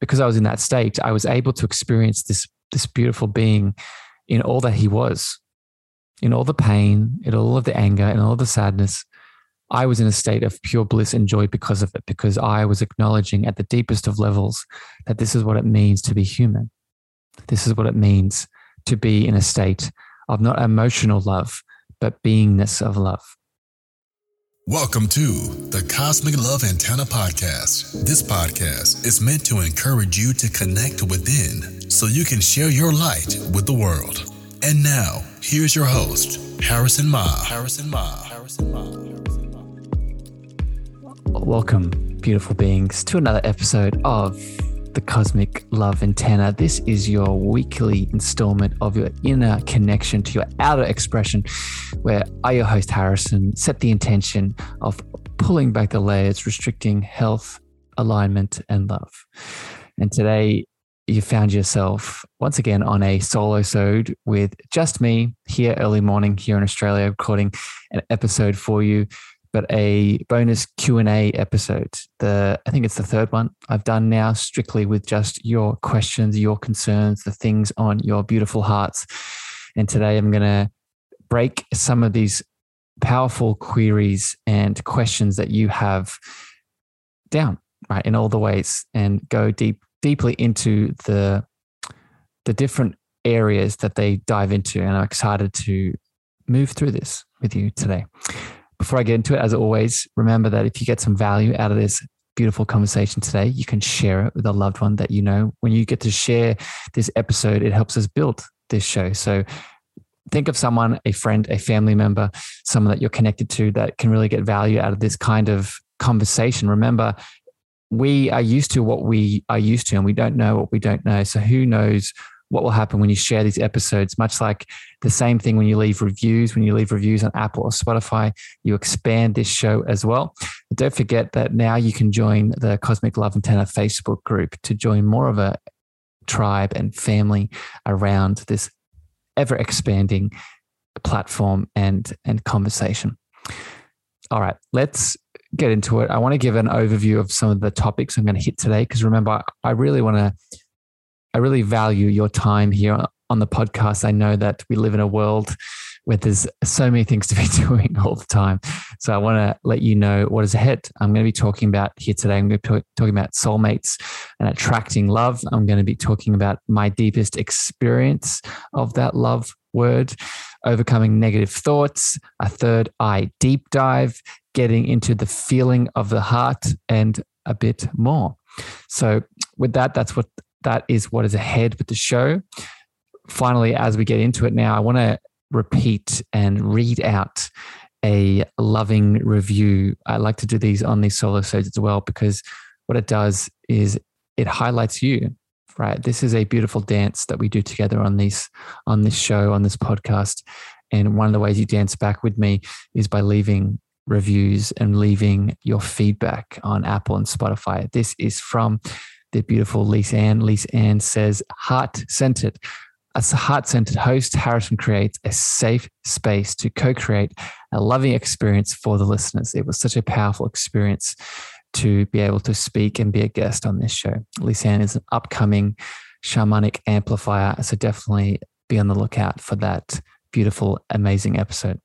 Because I was in that state, I was able to experience this this beautiful being in all that he was, in all the pain, in all of the anger, in all the sadness. I was in a state of pure bliss and joy because of it, because I was acknowledging at the deepest of levels that this is what it means to be human. This is what it means to be in a state of not emotional love, but beingness of love. Welcome to the Cosmic Love Antenna Podcast. This podcast is meant to encourage you to connect within so you can share your light with the world. And now, here's your host, Harrison Meagher. Harrison Meagher. Harrison Meagher. Welcome, beautiful beings, to another episode of the Cosmic Love Antenna. This is your weekly installment of your inner connection to your outer expression, where I, your host Harrison, set the intention of pulling back the layers, restricting health, alignment, and love. And today, you found yourself once again on a solo sode with just me here early morning here in Australia, recording an episode for you but a bonus Q&A episode. The I think it's the third one I've done now strictly with just your questions, your concerns, the things on your beautiful hearts. And today I'm going to break some of these powerful queries and questions that you have down, right, in all the ways and go deep deeply into the the different areas that they dive into and I'm excited to move through this with you today before I get into it, as always, remember that if you get some value out of this beautiful conversation today, you can share it with a loved one that you know. When you get to share this episode, it helps us build this show. So think of someone, a friend, a family member, someone that you're connected to that can really get value out of this kind of conversation. Remember, we are used to what we are used to and we don't know what we don't know. So who knows what will happen when you share these episodes, much like the same thing when you leave reviews, when you leave reviews on Apple or Spotify, you expand this show as well. But don't forget that now you can join the Cosmic Love Antenna Facebook group to join more of a tribe and family around this ever expanding platform and, and conversation. All right, let's get into it. I want to give an overview of some of the topics I'm going to hit today because remember, I really want to I really value your time here on the podcast. I know that we live in a world where there's so many things to be doing all the time. So I want to let you know what is ahead. I'm going to be talking about here today. I'm going to be talking about soulmates and attracting love. I'm going to be talking about my deepest experience of that love word, overcoming negative thoughts, a third eye deep dive, getting into the feeling of the heart, and a bit more. So, with that, that's what that is what is ahead with the show. Finally, as we get into it now, I want to repeat and read out a loving review. I like to do these on these solo shows as well because what it does is it highlights you right this is a beautiful dance that we do together on this on this show on this podcast and one of the ways you dance back with me is by leaving reviews and leaving your feedback on apple and spotify this is from the beautiful Lisa Ann. Lisa Ann says, heart centered. As a heart centered host, Harrison creates a safe space to co create a loving experience for the listeners. It was such a powerful experience to be able to speak and be a guest on this show. Lisa Ann is an upcoming shamanic amplifier. So definitely be on the lookout for that beautiful, amazing episode.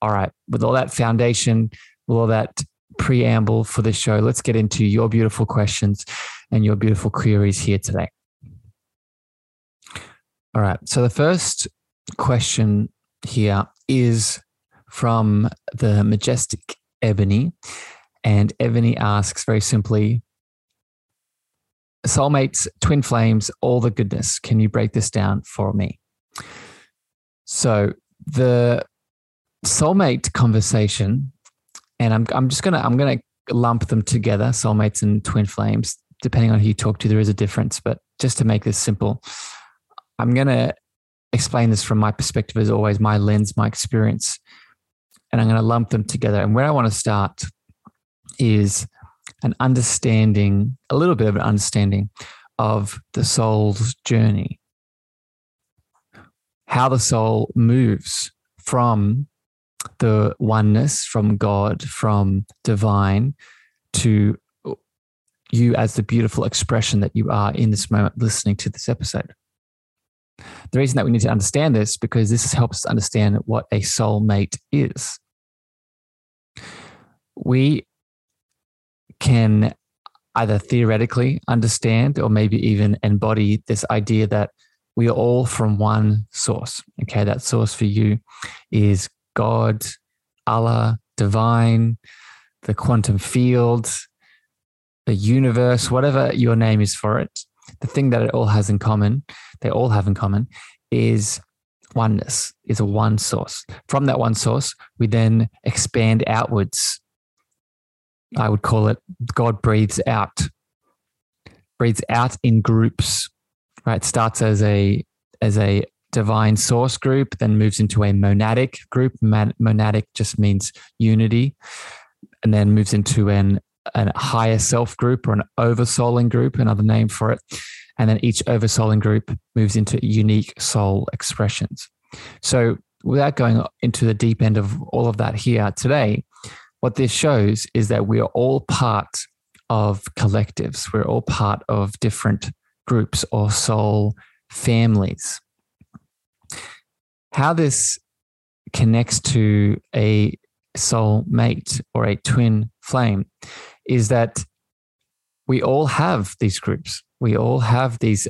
All right. With all that foundation, with all that preamble for the show, let's get into your beautiful questions and your beautiful queries here today. All right. So the first question here is from the majestic Ebony. And Ebony asks very simply Soulmates, twin flames, all the goodness. Can you break this down for me? So the soulmate conversation, and I'm I'm just gonna I'm gonna lump them together, soulmates and twin flames depending on who you talk to, there is a difference. But just to make this simple, I'm to explain this from my perspective as always, my lens, my experience, and I'm to lump them together. And where I want to start is an understanding, a little bit of an understanding of the soul's journey, how the soul moves from the oneness, from God, from divine to you as the beautiful expression that you are in this moment listening to this episode. The reason that we need to understand this because this helps us understand what a soulmate is. We can either theoretically understand or maybe even embody this idea that we are all from one source. Okay, that source for you is God, Allah, divine, the quantum field, the universe, whatever your name is for it. The thing that it all has in common, they all have in common, is oneness, is a one source. From that one source, we then expand outwards. I would call it God breathes out, breathes out in groups, right? Starts as a as a divine source group, then moves into a monadic group. monadic just means unity, and then moves into an a higher self group or an oversouling group, another name for it. And then each oversouling group moves into unique soul expressions. So, without going into the deep end of all of that here today, what this shows is that we are all part of collectives. We're all part of different groups or soul families. How this connects to a soul mate or a twin flame is that we all have these groups. We all have these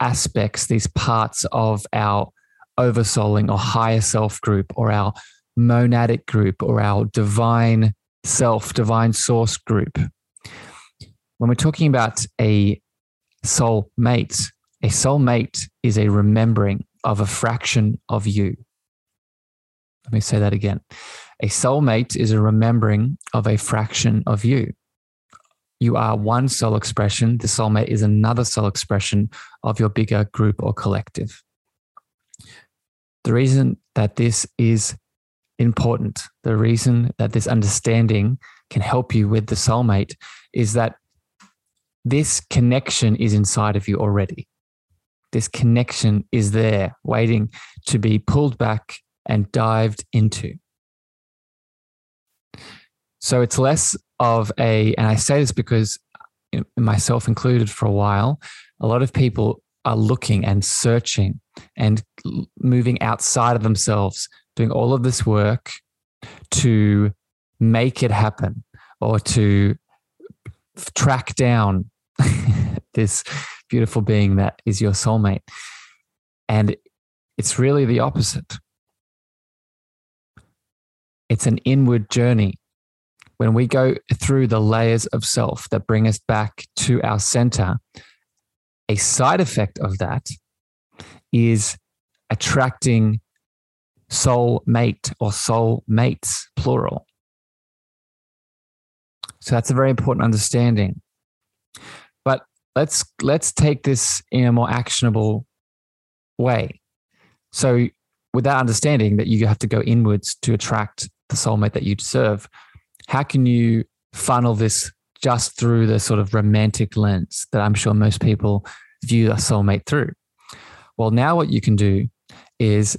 aspects, these parts of our oversouling or higher self group or our monadic group or our divine self, divine source group. When we're talking about a soul mate, a soul mate is a remembering of a fraction of you. Let me say that again. A soulmate is a remembering of a fraction of you you are one soul expression. The soulmate is another soul expression of your bigger group or collective. The reason that this is important, the reason that this understanding can help you with the soulmate is that this connection is inside of you already. This connection is there waiting to be pulled back and dived into. So it's less of a, and I say this because myself included for a while, a lot of people are looking and searching and moving outside of themselves, doing all of this work to make it happen or to track down this beautiful being that is your soulmate. And it's really the opposite. It's an inward journey when we go through the layers of self that bring us back to our center, a side effect of that is attracting soul mate or soul mates, plural. So that's a very important understanding. Let's let's take this in a more actionable way. So with that understanding that you have to go inwards to attract the soulmate that you deserve, how can you funnel this just through the sort of romantic lens that I'm sure most people view a soulmate through? Well, now what you can do is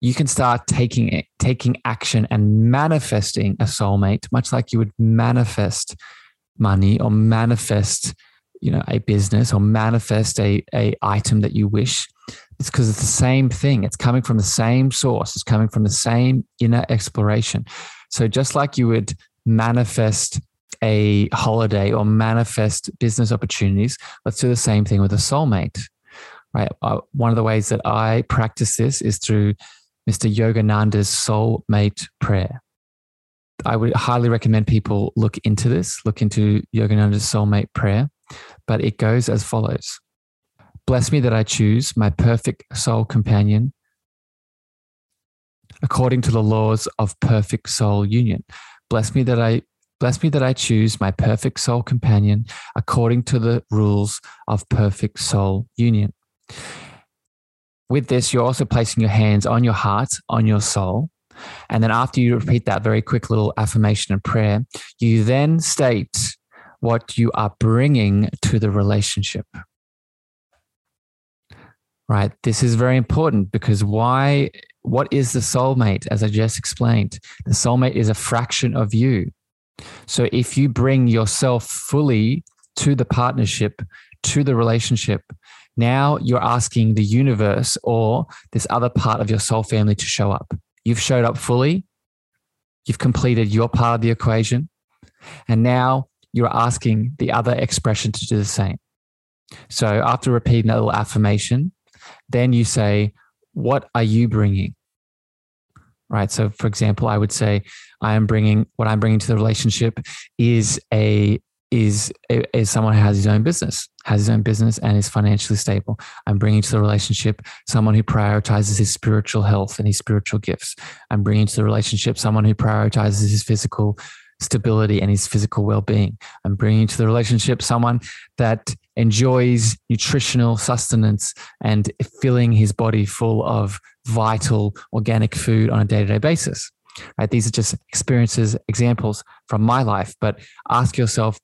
you can start taking taking action and manifesting a soulmate, much like you would manifest money or manifest, you know, a business or manifest a, a item that you wish. It's because it's the same thing. It's coming from the same source. It's coming from the same inner exploration. So just like you would manifest a holiday or manifest business opportunities, let's do the same thing with a soulmate. Right. Uh, one of the ways that I practice this is through Mr. Yogananda's soulmate prayer. I would highly recommend people look into this, look into Yogananda's soulmate prayer, but it goes as follows Bless me that I choose my perfect soul companion according to the laws of perfect soul union. Bless me that I bless me that I choose my perfect soul companion according to the rules of perfect soul union. With this, you're also placing your hands on your heart, on your soul. And then after you repeat that very quick little affirmation and prayer, you then state what you are bringing to the relationship right? This is very important because why? What is the soulmate? As I just explained, the soulmate is a fraction of you. So if you bring yourself fully to the partnership, to the relationship. Now you're asking the universe or this other part of your soul family to show up. You've showed up fully. You've completed your part of the equation. And now you're asking the other expression to do the same. So after repeating that little affirmation, then you say, What are you bringing? Right. So, for example, I would say, I am bringing what I'm bringing to the relationship is a is is someone who has his own business, has his own business, and is financially stable. I'm bringing to the relationship someone who prioritizes his spiritual health and his spiritual gifts. I'm bringing to the relationship someone who prioritizes his physical stability and his physical well-being. I'm bringing to the relationship someone that enjoys nutritional sustenance and filling his body full of vital organic food on a day-to-day basis. Right? These are just experiences, examples from my life, but ask yourself,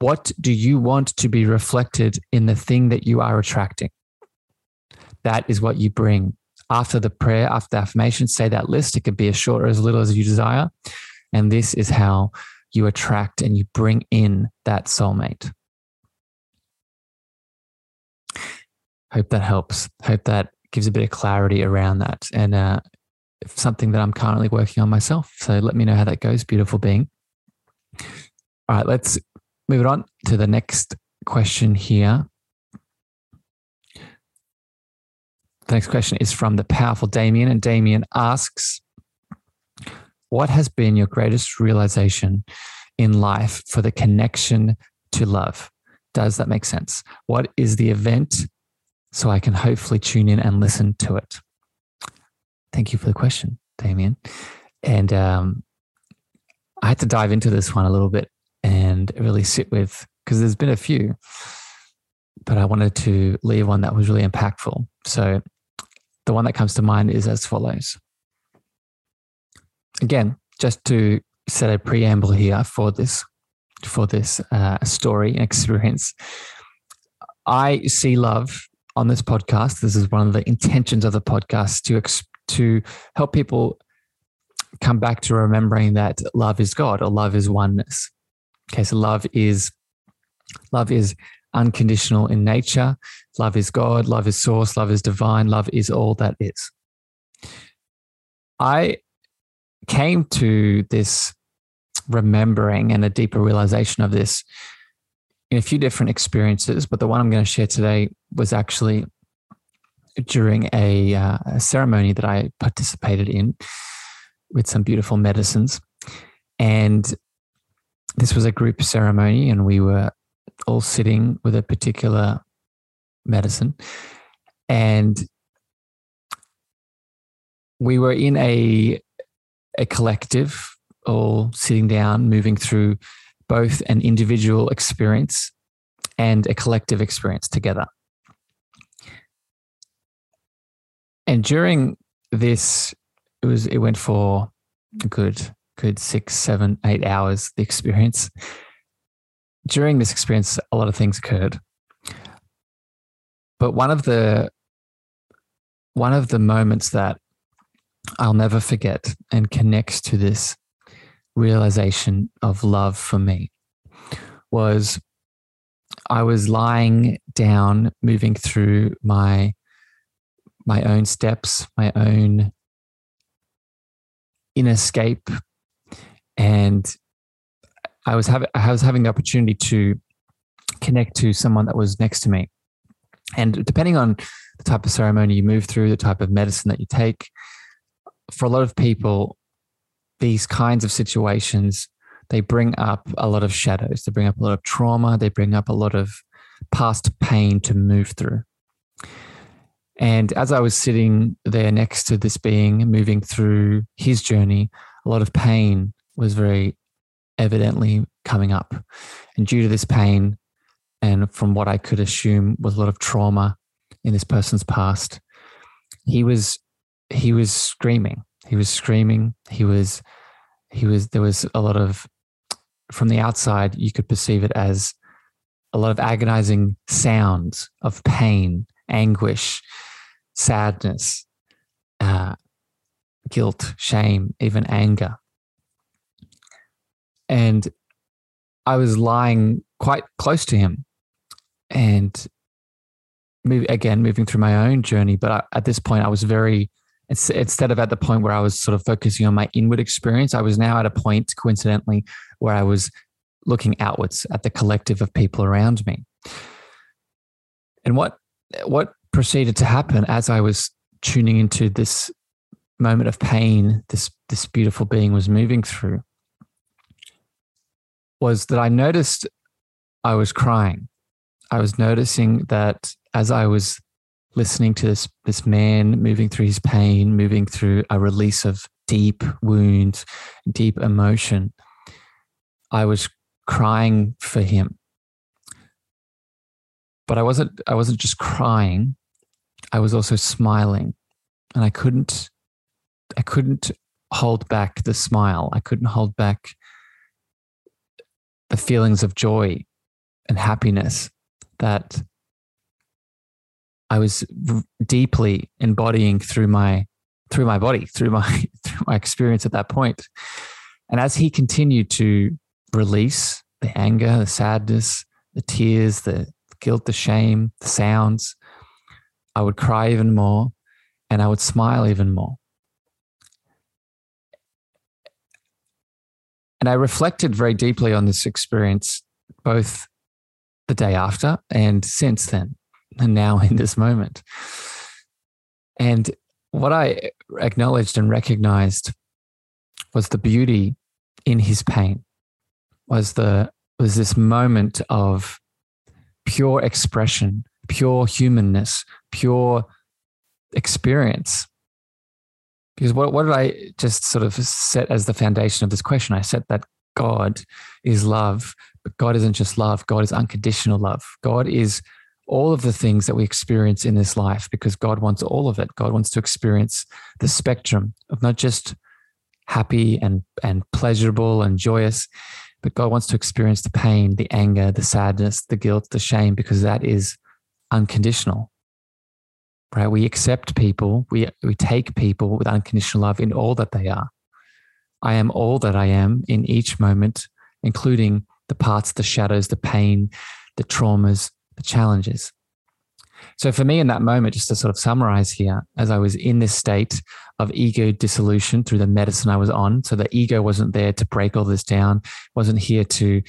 what do you want to be reflected in the thing that you are attracting? That is what you bring. After the prayer, after the affirmation, say that list. It could be as short or as little as you desire. And this is how you attract and you bring in that soulmate. Hope that helps. Hope that gives a bit of clarity around that and uh, something that I'm currently working on myself. So let me know how that goes, beautiful being. All right, let's move it on to the next question here. The next question is from the powerful Damien, and Damien asks, what has been your greatest realization in life for the connection to love? Does that make sense? What is the event so I can hopefully tune in and listen to it? Thank you for the question, Damien. And um, I had to dive into this one a little bit and really sit with, because there's been a few, but I wanted to leave one that was really impactful. So the one that comes to mind is as follows again, just to set a preamble here for this for this uh, story and experience, I see love on this podcast. This is one of the intentions of the podcast to to help people come back to remembering that love is God or love is oneness. Okay, so love is love is unconditional in nature. Love is God. Love is source. Love is divine. Love is all that is. I came to this remembering and a deeper realization of this in a few different experiences, but the one I'm going to share today was actually during a, uh, a ceremony that I participated in with some beautiful medicines. And this was a group ceremony, and we were all sitting with a particular medicine. And we were in a a collective all sitting down, moving through both an individual experience and a collective experience together. And during this, it was it went for a good good six, seven, eight hours. The experience. During this experience, a lot of things occurred. But one of the one of the moments that I'll never forget and connects to this realization of love for me was I was lying down, moving through my my own steps, my own inner scape, and I was having I was having the opportunity to connect to someone that was next to me. And depending on the type of ceremony you move through, the type of medicine that you take, for a lot of people, these kinds of situations, they bring up a lot of shadows. They bring up a lot of trauma. They bring up a lot of past pain to move through. And as I was sitting there next to this being moving through his journey, a lot of pain was very evidently coming up. And due to this pain, and from what I could assume was a lot of trauma in this person's past, he was he was screaming. He was screaming. He was, he was, there was a lot of, from the outside, you could perceive it as a lot of agonizing sounds of pain, anguish, sadness, uh, guilt, shame, even anger. And I was lying quite close to him. And again, moving through my own journey. But I, at this point, I was very, instead of at the point where I was sort of focusing on my inward experience, I was now at a point, coincidentally, where I was looking outwards at the collective of people around me. And what what proceeded to happen as I was tuning into this moment of pain this this beautiful being was moving through was that I noticed I was crying. I was noticing that as I was listening to this this man moving through his pain, moving through a release of deep wounds, deep emotion, I was crying for him. But I wasn't I wasn't just crying. I was also smiling. And I couldn't I couldn't hold back the smile. I couldn't hold back the feelings of joy and happiness that I was deeply embodying through my through my body, through my through my experience at that point. And as he continued to release the anger, the sadness, the tears, the guilt, the shame, the sounds, I would cry even more and I would smile even more. And I reflected very deeply on this experience, both the day after and since then, now in this moment. And what I acknowledged and recognized was the beauty in his pain, was the was this moment of pure expression, pure humanness, pure experience because what, what did I just sort of set as the foundation of this question? I set that God is love, but God isn't just love. God is unconditional love. God is all of the things that we experience in this life because God wants all of it. God wants to experience the spectrum of not just happy and, and pleasurable and joyous, but God wants to experience the pain, the anger, the sadness, the guilt, the shame, because that is unconditional right? We accept people, we, we take people with unconditional love in all that they are. I am all that I am in each moment, including the parts, the shadows, the pain, the traumas, the challenges. So, for me, in that moment, just to sort of summarize here, as I was in this state of ego dissolution through the medicine I was on, so the ego wasn't there to break all this down, wasn't here to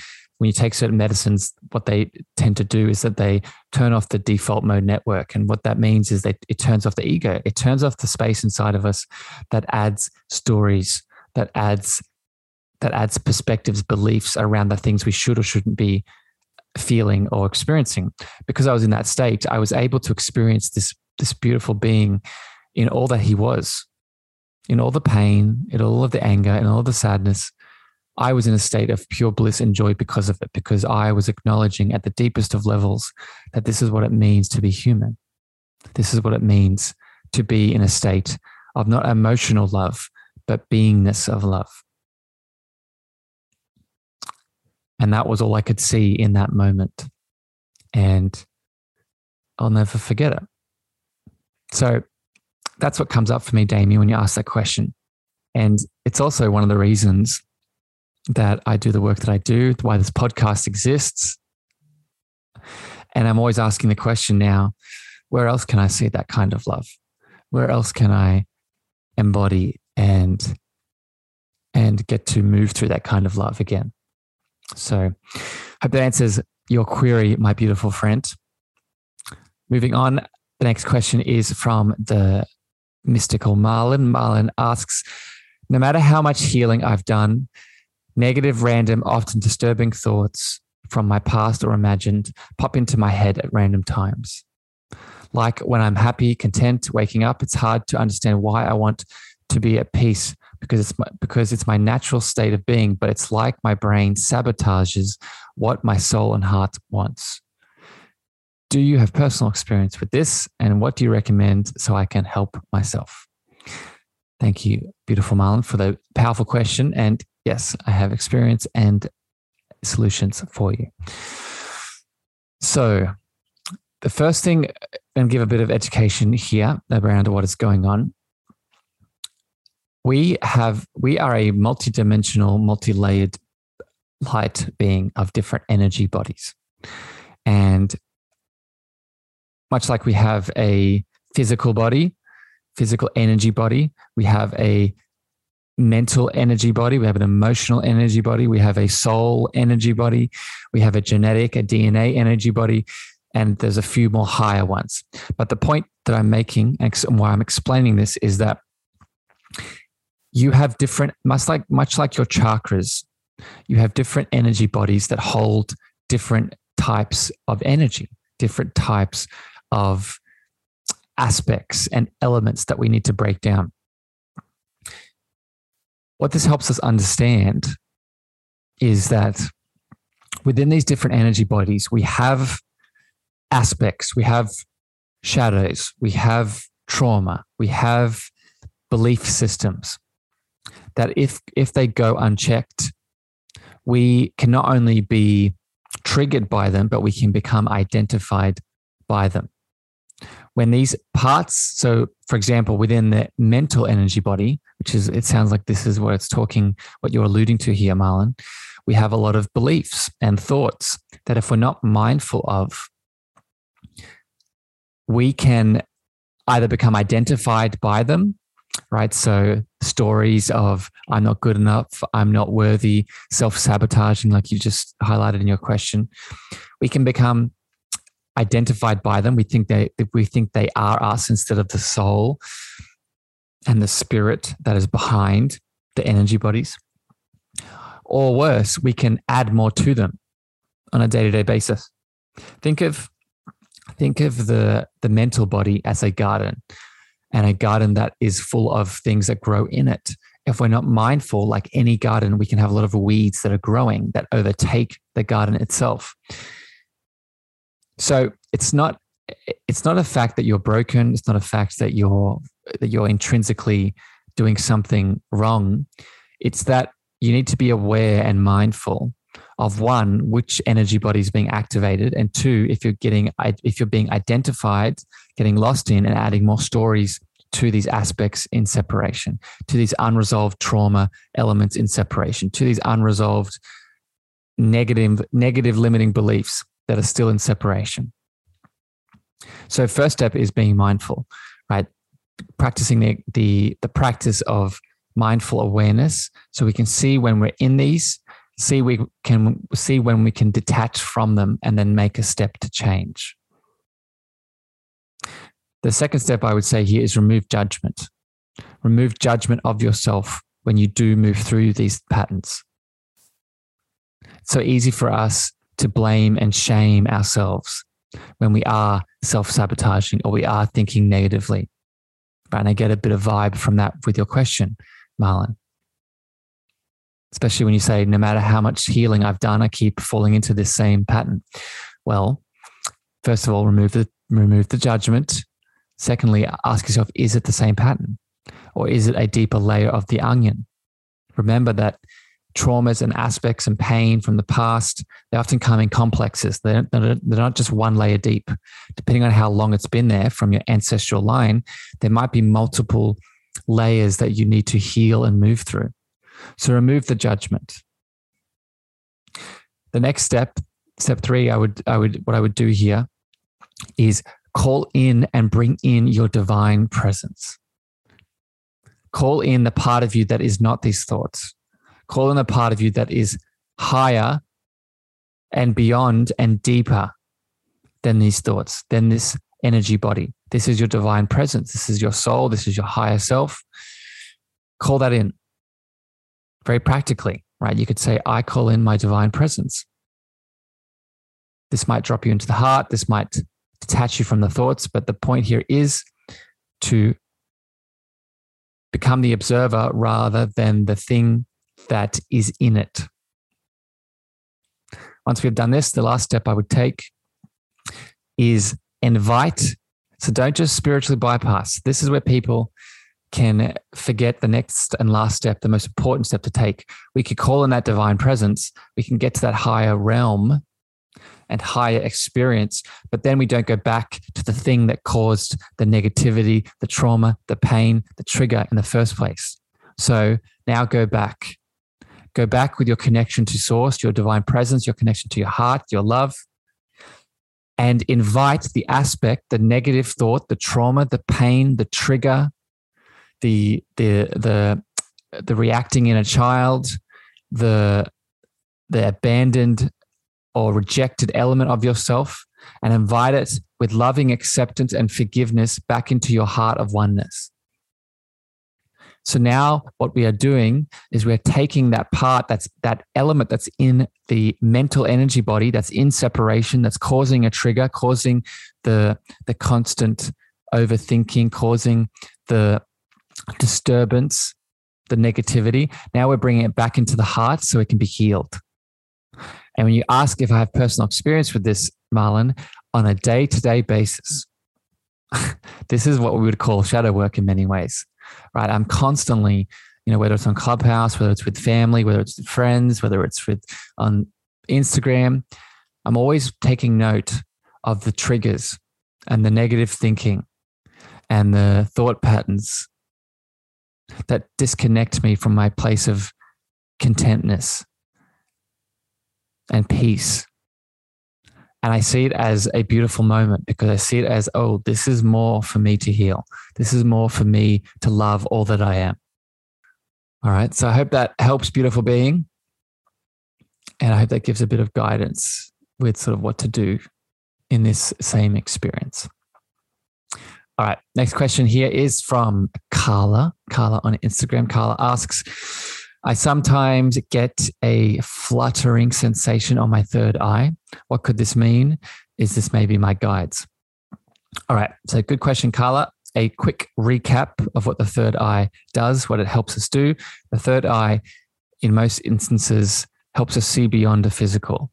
when you take certain medicines, what they tend to do is that they turn off the default mode network. And what that means is that it turns off the ego, it turns off the space inside of us that adds stories, that adds that adds perspectives, beliefs around the things we should or shouldn't be feeling or experiencing. Because I was in that state, I was able to experience this this beautiful being in all that he was, in all the pain, in all of the anger, in all the sadness, I was in a state of pure bliss and joy because of it, because I was acknowledging at the deepest of levels that this is what it means to be human. This is what it means to be in a state of not emotional love, but beingness of love. And that was all I could see in that moment. And I'll never forget it. So that's what comes up for me, Damien, when you ask that question. And it's also one of the reasons that I do the work that I do, why this podcast exists. And I'm always asking the question now where else can I see that kind of love? Where else can I embody and and get to move through that kind of love again? So, hope that answers your query, my beautiful friend. Moving on, the next question is from the mystical Marlin. Marlin asks, no matter how much healing I've done, Negative, random, often disturbing thoughts from my past or imagined pop into my head at random times. Like when I'm happy, content, waking up, it's hard to understand why I want to be at peace because it's my, because it's my natural state of being, but it's like my brain sabotages what my soul and heart wants. Do you have personal experience with this and what do you recommend so I can help myself? Thank you, beautiful Marlon, for the powerful question. And yes, I have experience and solutions for you. So, the first thing, and give a bit of education here around what is going on. We have, we are a multi-dimensional, multi-layered light being of different energy bodies. And much like we have a physical body, physical energy body, we have a mental energy body, we have an emotional energy body, we have a soul energy body, we have a genetic, a DNA energy body, and there's a few more higher ones. But the point that I'm making and why I'm explaining this is that you have different, much like much like your chakras, you have different energy bodies that hold different types of energy, different types of aspects and elements that we need to break down. What this helps us understand is that within these different energy bodies, we have aspects, we have shadows, we have trauma, we have belief systems that if if they go unchecked, we can not only be triggered by them, but we can become identified by them. When these parts, so for example, within the mental energy body, which is, it sounds like this is what it's talking, what you're alluding to here, Marlon, we have a lot of beliefs and thoughts that if we're not mindful of, we can either become identified by them right? So stories of I'm not good enough, I'm not worthy, self sabotaging, like you just highlighted in your question, we can become identified by them. We think they we think they are us instead of the soul and the spirit that is behind the energy bodies. Or worse, we can add more to them on a day to day basis. Think of think of the the mental body as a garden and a garden that is full of things that grow in it. If we're not mindful, like any garden, we can have a lot of weeds that are growing that overtake the garden itself. So it's not it's not a fact that you're broken. It's not a fact that you're that you're intrinsically doing something wrong. It's that you need to be aware and mindful of one which energy body is being activated and two if you're getting if you're being identified getting lost in and adding more stories to these aspects in separation to these unresolved trauma elements in separation to these unresolved negative negative limiting beliefs that are still in separation. So first step is being mindful right? Practicing the the, the practice of mindful awareness so we can see when we're in these see we can see when we can detach from them and then make a step to change. The second step i would say here is remove judgment. Remove judgment of yourself when you do move through these patterns. It's so easy for us to blame and shame ourselves when we are self-sabotaging or we are thinking negatively. And i get a bit of vibe from that with your question marlon especially when you say, no matter how much healing I've done, I keep falling into this same pattern. Well, first of all, remove the remove the judgment. Secondly, ask yourself, is it the same pattern? Or is it a deeper layer of the onion? Remember that traumas and aspects and pain from the past, they often come in complexes. They're, they're not just one layer deep. Depending on how long it's been there from your ancestral line, there might be multiple layers that you need to heal and move through. So remove the judgment. The next step, step three, I would, I would, what I would do here is call in and bring in your divine presence. Call in the part of you that is not these thoughts. Call in the part of you that is higher and beyond and deeper than these thoughts, than this energy body. This is your divine presence. This is your soul. This is your higher self. Call that in very practically, right? You could say, I call in my divine presence. This might drop you into the heart. This might detach you from the thoughts. But the point here is to become the observer rather than the thing that is in it. Once we've done this, the last step I would take is invite. So don't just spiritually bypass. This is where people can forget the next and last step, the most important step to take. We could call in that divine presence. We can get to that higher realm and higher experience, but then we don't go back to the thing that caused the negativity, the trauma, the pain, the trigger in the first place. So now go back. Go back with your connection to source, your divine presence, your connection to your heart, your love, and invite the aspect, the negative thought, the trauma, the pain, the trigger, the the the the reacting in a child, the the abandoned or rejected element of yourself, and invite it with loving acceptance and forgiveness back into your heart of oneness. So now what we are doing is we're taking that part that's that element that's in the mental energy body that's in separation that's causing a trigger causing the the constant overthinking causing the disturbance the negativity now we're bringing it back into the heart so it can be healed and when you ask if i have personal experience with this marlon on a day-to-day basis this is what we would call shadow work in many ways right? I'm constantly, you know, whether it's on Clubhouse, whether it's with family, whether it's with friends, whether it's with on Instagram, I'm always taking note of the triggers and the negative thinking and the thought patterns that disconnect me from my place of contentness and peace and I see it as a beautiful moment because I see it as, oh, this is more for me to heal. This is more for me to love all that I am. All right. So I hope that helps, beautiful being. And I hope that gives a bit of guidance with sort of what to do in this same experience. All right. Next question here is from Carla. Carla on Instagram. Carla asks, I sometimes get a fluttering sensation on my third eye. What could this mean? Is this maybe my guides? All right. So, good question, Carla. A quick recap of what the third eye does, what it helps us do. The third eye, in most instances, helps us see beyond the physical,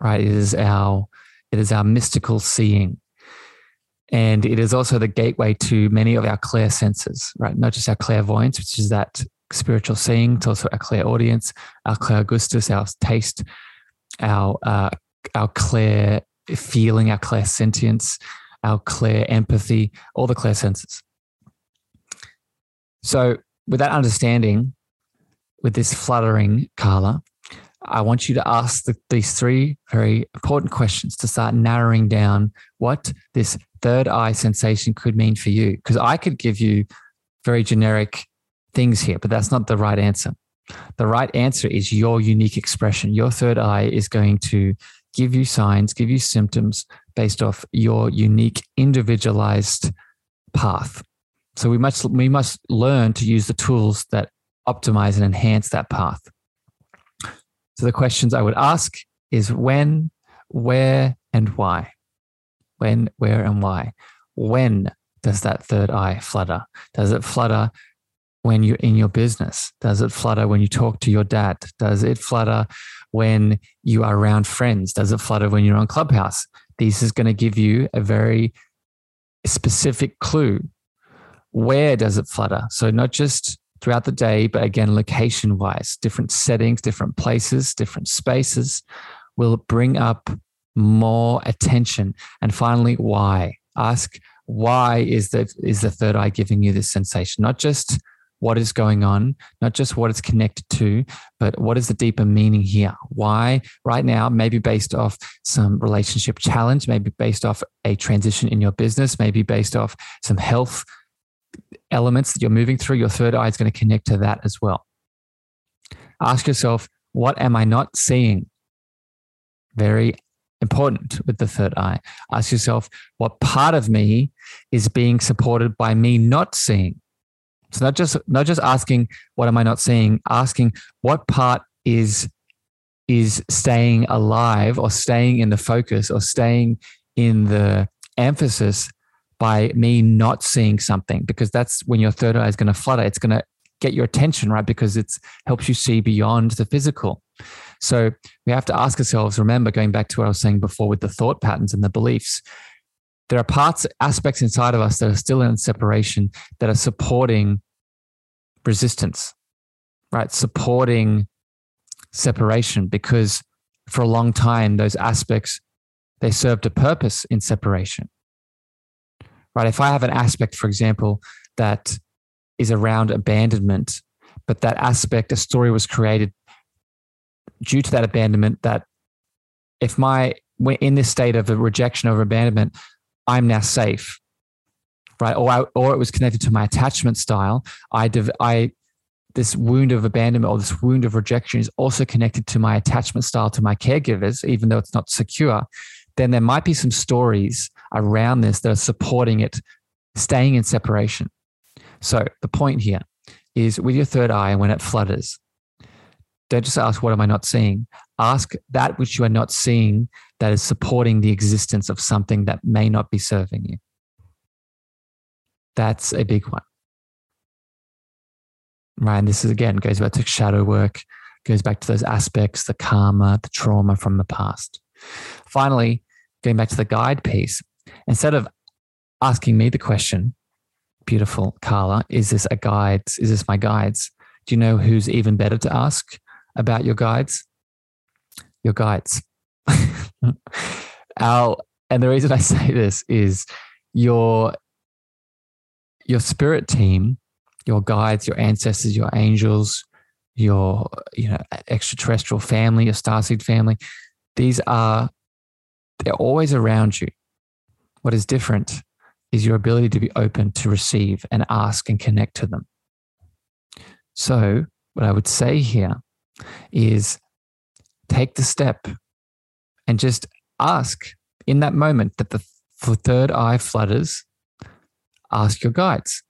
right? It is our, it is our mystical seeing. And it is also the gateway to many of our clear senses, right? Not just our clairvoyance, which is that spiritual seeing, it's also our clairaudience, our clairgustus, our taste, our uh, our clear feeling, our clear sentience, our clear empathy, all the clear senses. So, with that understanding, with this fluttering, Carla, I want you to ask the, these three very important questions to start narrowing down what this third eye sensation could mean for you. Because I could give you very generic things here, but that's not the right answer. The right answer is your unique expression. Your third eye is going to give you signs, give you symptoms based off your unique individualized path. So we must we must learn to use the tools that optimize and enhance that path. So the questions I would ask is when, where, and why. When, where, and why. When does that third eye flutter? Does it flutter when you're in your business? Does it flutter when you talk to your dad? Does it flutter when you are around friends? Does it flutter when you're on Clubhouse? This is going to give you a very specific clue. Where does it flutter? So, not just throughout the day, but again, location wise, different settings, different places, different spaces will bring up more attention. And finally, why? Ask why is the, is the third eye giving you this sensation? Not just what is going on, not just what it's connected to, but what is the deeper meaning here? Why right now, maybe based off some relationship challenge, maybe based off a transition in your business, maybe based off some health elements that you're moving through, your third eye is going to connect to that as well. Ask yourself, what am I not seeing? Very important with the third eye. Ask yourself, what part of me is being supported by me not seeing? So not just not just asking what am I not seeing, asking what part is is staying alive or staying in the focus or staying in the emphasis by me not seeing something because that's when your third eye is going to flutter it's going to get your attention right? Because it helps you see beyond the physical. So we have to ask ourselves remember going back to what i was saying before with the thought patterns and the beliefs there are parts, aspects inside of us that are still in separation that are supporting resistance, right? Supporting separation because for a long time, those aspects, they served a purpose in separation, right? If I have an aspect, for example, that is around abandonment, but that aspect, a story was created due to that abandonment that if my we're in this state of rejection or abandonment, I'm now safe, right? Or I, or it was connected to my attachment style. I div, I this wound of abandonment or this wound of rejection is also connected to my attachment style to my caregivers, even though it's not secure. Then there might be some stories around this that are supporting it staying in separation. So the point here is with your third eye, when it flutters, don't just ask, What am I not seeing? Ask that which you are not seeing that is supporting the existence of something that may not be serving you. That's a big one. Right. And this is again goes back to shadow work, goes back to those aspects, the karma, the trauma from the past. Finally, going back to the guide piece, instead of asking me the question, beautiful Carla, is this a guide? Is this my guides? Do you know who's even better to ask about your guides? Your guides. Our, and the reason I say this is your your spirit team, your guides, your ancestors, your angels, your you know extraterrestrial family, your starseed family. These are they're always around you. What is different is your ability to be open to receive and ask and connect to them. So, what I would say here is take the step and just ask in that moment that the third eye flutters, ask your guides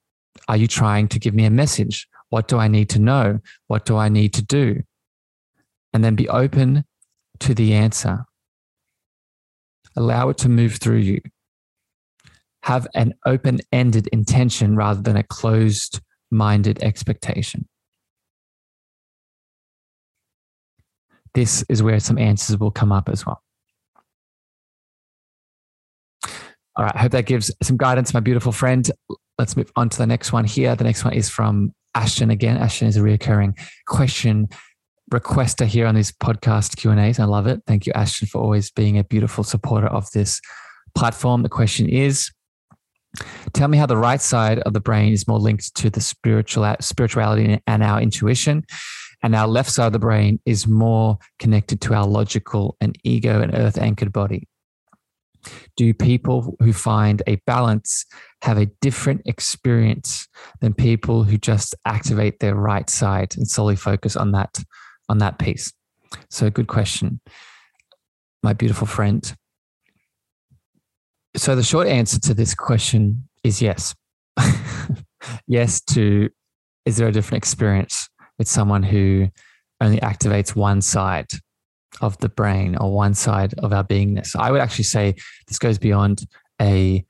Are you trying to give me a message? What do I need to know? What do I need to do? And then be open to the answer. Allow it to move through you. Have an open ended intention rather than a closed minded expectation. this is where some answers will come up as well. All right, I hope that gives some guidance, my beautiful friend. Let's move on to the next one here. The next one is from Ashton again. Ashton is a reoccurring question requester here on these podcast Q&As. I love it. Thank you, Ashton, for always being a beautiful supporter of this platform. The question is, tell me how the right side of the brain is more linked to the spiritual spirituality and our intuition and our left side of the brain is more connected to our logical and ego and earth anchored body. Do people who find a balance have a different experience than people who just activate their right side and solely focus on that on that piece? So good question. My beautiful friend. So the short answer to this question is yes. yes to is there a different experience with someone who only activates one side of the brain or one side of our beingness. I would actually say this goes beyond a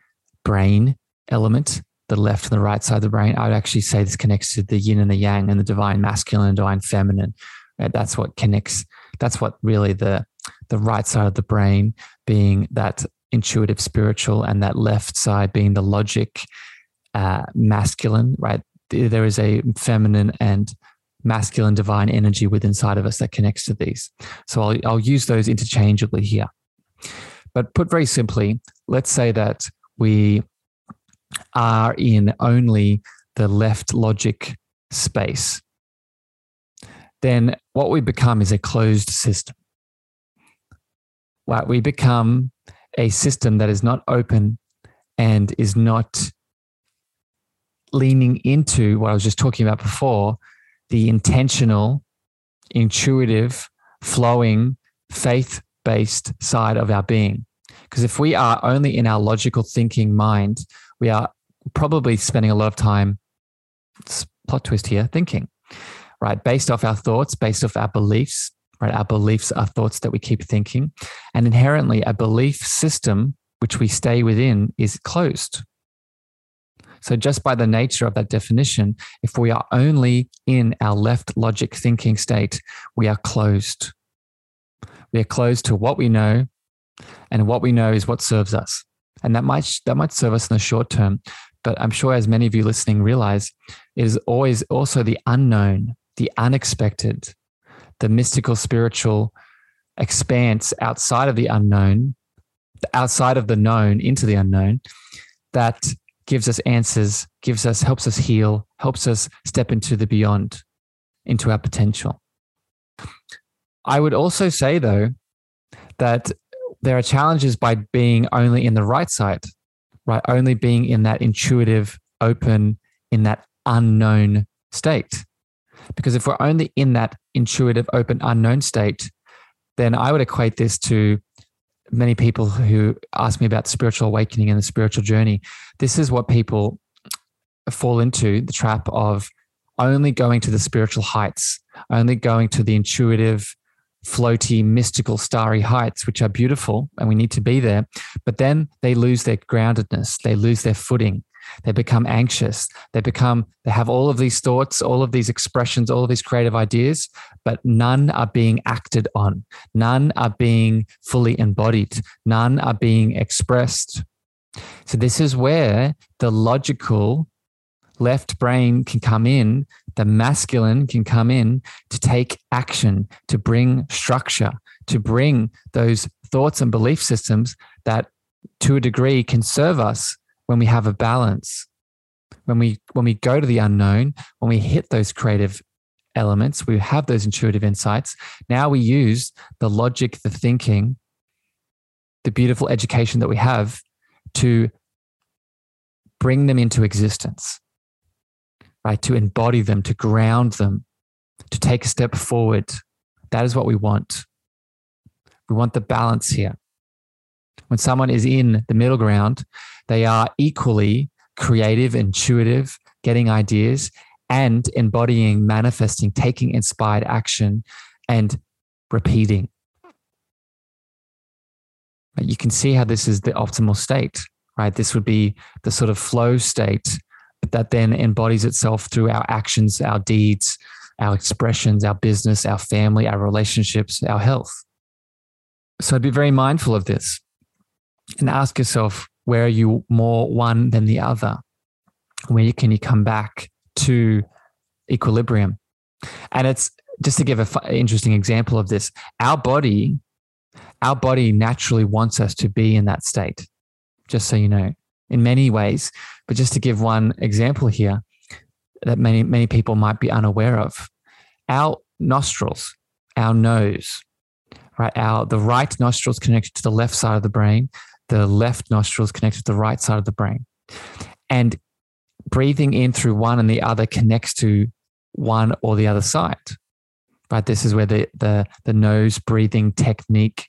brain element, the left and the right side of the brain. I would actually say this connects to the yin and the yang and the divine masculine and divine feminine. Right? That's what connects. That's what really the the right side of the brain being that intuitive spiritual and that left side being the logic uh, masculine right there is a feminine and masculine divine energy within inside of us that connects to these. So I'll, I'll use those interchangeably here. But put very simply, let's say that we are in only the left logic space. Then what we become is a closed system. What we become a system that is not open and is not leaning into what I was just talking about before, the intentional, intuitive, flowing, faith based side of our being. Because if we are only in our logical thinking mind, we are probably spending a lot of time, plot twist here, thinking, right? Based off our thoughts, based off our beliefs, right? Our beliefs are thoughts that we keep thinking. And inherently, a belief system, which we stay within, is closed. So, just by the nature of that definition, if we are only in our left logic thinking state, we are closed. We are closed to what we know, and what we know is what serves us. And that might, that might serve us in the short term. But I'm sure, as many of you listening realize, it is always also the unknown, the unexpected, the mystical, spiritual expanse outside of the unknown, outside of the known into the unknown, that gives us answers, gives us, helps us heal, helps us step into the beyond, into our potential. I would also say, though, that there are challenges by being only in the right side, right? Only being in that intuitive, open, in that unknown state. Because if we're only in that intuitive, open, unknown state, then I would equate this to many people who ask me about spiritual awakening and the spiritual journey. This is what people fall into the trap of only going to the spiritual heights, only going to the intuitive, floaty, mystical, starry heights, which are beautiful and we need to be there. But then they lose their groundedness, they lose their footing. They become anxious. They become, they have all of these thoughts, all of these expressions, all of these creative ideas, but none are being acted on. None are being fully embodied. None are being expressed. So, this is where the logical left brain can come in, the masculine can come in to take action, to bring structure, to bring those thoughts and belief systems that to a degree can serve us when we have a balance. When we when we go to the unknown, when we hit those creative elements, we have those intuitive insights. Now we use the logic, the thinking, the beautiful education that we have to bring them into existence right? To embody them, to ground them, to take a step forward. That is what we want. We want the balance here. When someone is in the middle ground, they are equally creative, intuitive, getting ideas, and embodying, manifesting, taking inspired action, and repeating. You can see how this is the optimal state, right? This would be the sort of flow state that then embodies itself through our actions, our deeds, our expressions, our business, our family, our relationships, our health. So I'd be very mindful of this and ask yourself where are you more one than the other? Where can you come back to equilibrium? And it's just to give an interesting example of this our body, our body naturally wants us to be in that state, just so you know in many ways. But just to give one example here that many, many people might be unaware of, our nostrils, our nose, right? Our the right nostrils connected to the left side of the brain, the left nostrils connected to the right side of the brain. And breathing in through one and the other connects to one or the other side. Right. This is where the the the nose breathing technique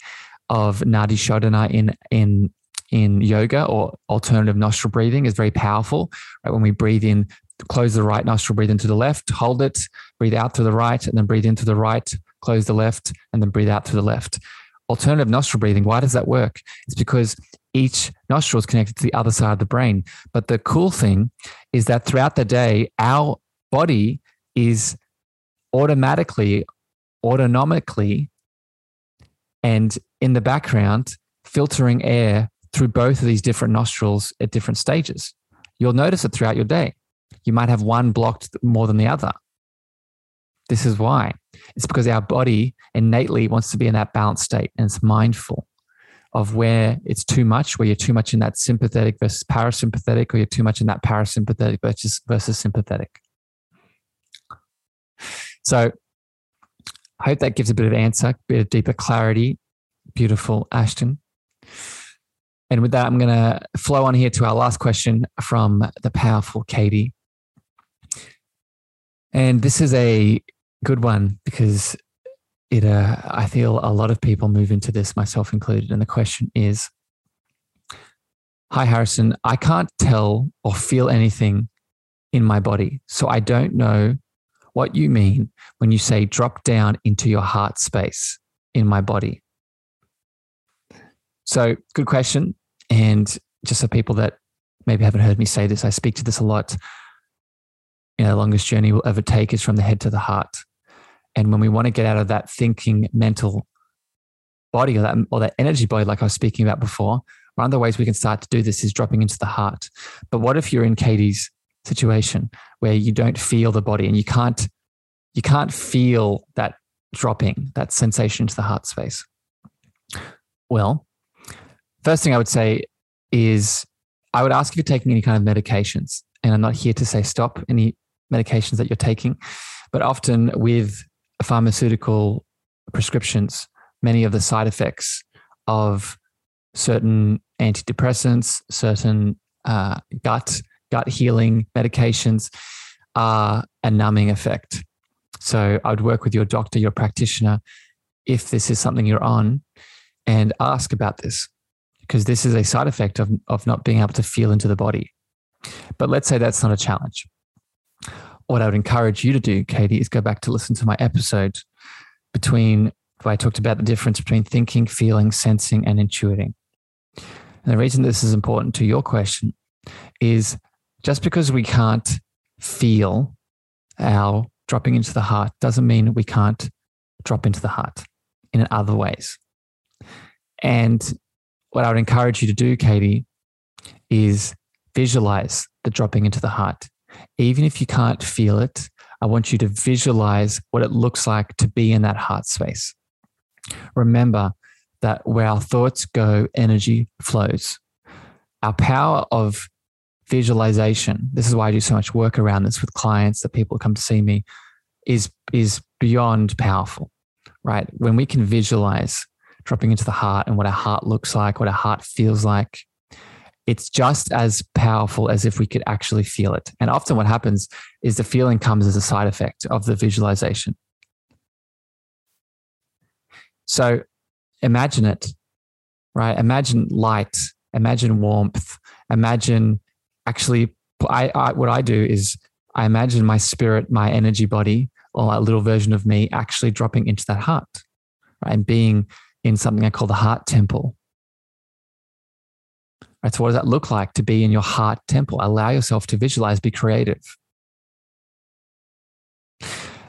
of Nadi Shodhana in in in yoga or alternative nostril breathing is very powerful. Right? When we breathe in, close the right nostril, breathe into the left, hold it, breathe out through the right, and then breathe into the right, close the left, and then breathe out through the left. Alternative nostril breathing, why does that work? It's because each nostril is connected to the other side of the brain. But the cool thing is that throughout the day, our body is automatically, autonomically, and in the background, filtering air through both of these different nostrils at different stages. You'll notice it throughout your day. You might have one blocked more than the other. This is why. It's because our body innately wants to be in that balanced state and it's mindful of where it's too much, where you're too much in that sympathetic versus parasympathetic, or you're too much in that parasympathetic versus, versus sympathetic. So I hope that gives a bit of answer, a bit of deeper clarity. Beautiful, Ashton. And with that, I'm going to flow on here to our last question from the powerful Katie. And this is a good one because it, uh, I feel a lot of people move into this, myself included. And the question is Hi, Harrison. I can't tell or feel anything in my body. So I don't know what you mean when you say drop down into your heart space in my body. So, good question. And just for people that maybe haven't heard me say this, I speak to this a lot. You know, the longest journey we'll ever take is from the head to the heart. And when we want to get out of that thinking mental body or that, or that energy body, like I was speaking about before, one of the ways we can start to do this is dropping into the heart. But what if you're in Katie's situation where you don't feel the body and you can't you can't feel that dropping, that sensation into the heart space? Well, First thing I would say is I would ask if you're taking any kind of medications. And I'm not here to say stop any medications that you're taking, but often with pharmaceutical prescriptions, many of the side effects of certain antidepressants, certain uh, gut gut healing medications are a numbing effect. So I would work with your doctor, your practitioner, if this is something you're on, and ask about this because this is a side effect of, of not being able to feel into the body. But let's say that's not a challenge. What I would encourage you to do, Katie, is go back to listen to my episode between where I talked about the difference between thinking, feeling, sensing, and intuiting. And the reason this is important to your question is just because we can't feel our dropping into the heart doesn't mean we can't drop into the heart in other ways. And what I would encourage you to do, Katie, is visualize the dropping into the heart. Even if you can't feel it, I want you to visualize what it looks like to be in that heart space. Remember that where our thoughts go, energy flows. Our power of visualization, this is why I do so much work around this with clients that people come to see me, is, is beyond powerful, right? When we can visualize dropping into the heart and what our heart looks like, what our heart feels like, it's just as powerful as if we could actually feel it. And often what happens is the feeling comes as a side effect of the visualization. So imagine it, right? Imagine light, imagine warmth, imagine actually, I, I, what I do is I imagine my spirit, my energy body, or a little version of me actually dropping into that heart right? and being in something I call the heart temple. Right, so what does that look like to be in your heart temple? Allow yourself to visualize, be creative.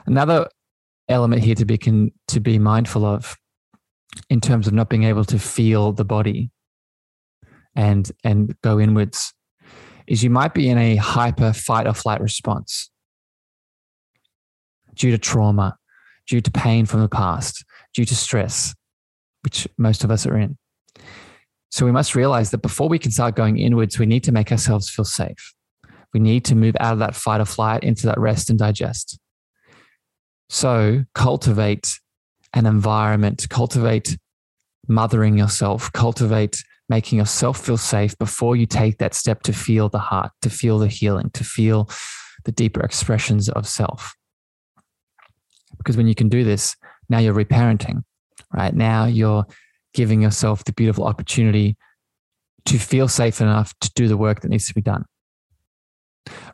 Another element here to be can, to be mindful of in terms of not being able to feel the body and and go inwards is you might be in a hyper fight or flight response due to trauma, due to pain from the past, due to stress, which most of us are in. So we must realize that before we can start going inwards, we need to make ourselves feel safe. We need to move out of that fight or flight into that rest and digest. So cultivate an environment, cultivate mothering yourself, cultivate making yourself feel safe before you take that step to feel the heart, to feel the healing, to feel the deeper expressions of self. Because when you can do this, now you're reparenting, right? Now you're giving yourself the beautiful opportunity to feel safe enough to do the work that needs to be done.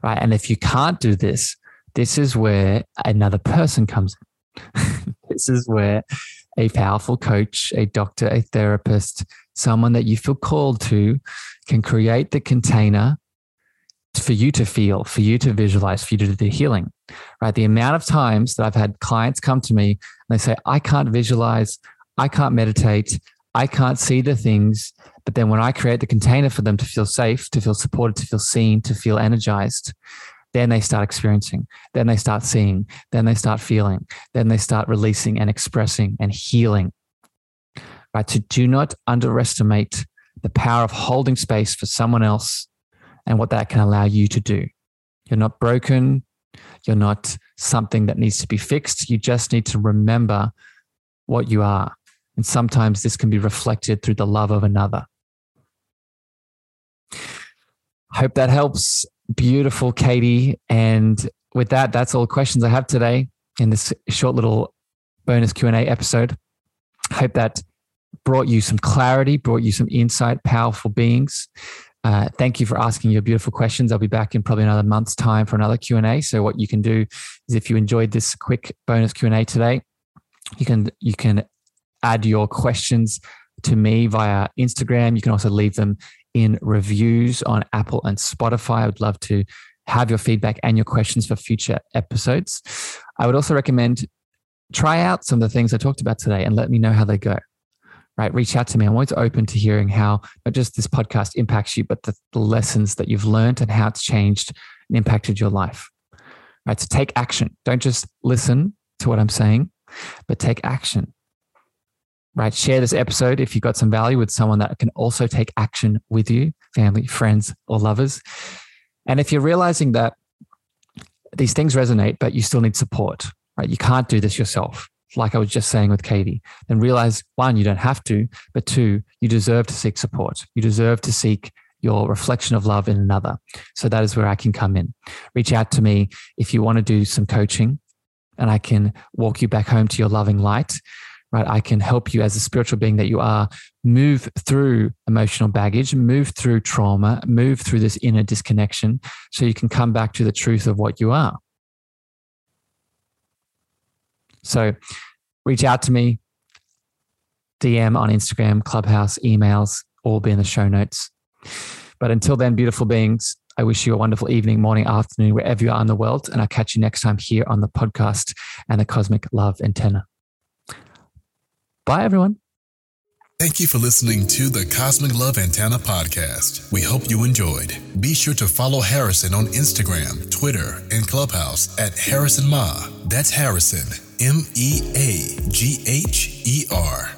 Right. And if you can't do this, this is where another person comes in. this is where a powerful coach, a doctor, a therapist, someone that you feel called to can create the container for you to feel, for you to visualize, for you to do the healing. Right. The amount of times that I've had clients come to me and they say, I can't visualize, I can't meditate. I can't see the things. But then when I create the container for them to feel safe, to feel supported, to feel seen, to feel energized, then they start experiencing. Then they start seeing. Then they start feeling. Then they start releasing and expressing and healing. Right. So do not underestimate the power of holding space for someone else and what that can allow you to do. You're not broken. You're not something that needs to be fixed. You just need to remember what you are. And sometimes this can be reflected through the love of another. Hope that helps. Beautiful, Katie. And with that, that's all the questions I have today in this short little bonus Q&A episode. Hope that brought you some clarity, brought you some insight, powerful beings. Uh, thank you for asking your beautiful questions. I'll be back in probably another month's time for another Q&A. So what you can do is if you enjoyed this quick bonus Q&A today, you can you can add your questions to me via Instagram. You can also leave them in reviews on Apple and Spotify. I would love to have your feedback and your questions for future episodes. I would also recommend try out some of the things I talked about today and let me know how they go. Right, reach out to me. I'm always open to hearing how not just this podcast impacts you, but the, the lessons that you've learned and how it's changed and impacted your life. Right, so take action. Don't just listen to what I'm saying, but take action. Right? Share this episode if you got some value with someone that can also take action with you, family, friends, or lovers. And if you're realizing that these things resonate, but you still need support, right? You can't do this yourself. like I was just saying with Katie, then realize one, you don't have to, but two, you deserve to seek support. You deserve to seek your reflection of love in another. So that is where I can come in. Reach out to me if you want to do some coaching and I can walk you back home to your loving light. Right. I can help you as a spiritual being that you are move through emotional baggage, move through trauma, move through this inner disconnection so you can come back to the truth of what you are. So reach out to me, DM on Instagram, Clubhouse, emails, all be in the show notes. But until then, beautiful beings, I wish you a wonderful evening, morning, afternoon, wherever you are in the world. And I'll catch you next time here on the podcast and the Cosmic Love Antenna. Bye, everyone. Thank you for listening to the Cosmic Love Antenna podcast. We hope you enjoyed. Be sure to follow Harrison on Instagram, Twitter, and Clubhouse at Harrison Meagher. That's Harrison, M E A G H E R.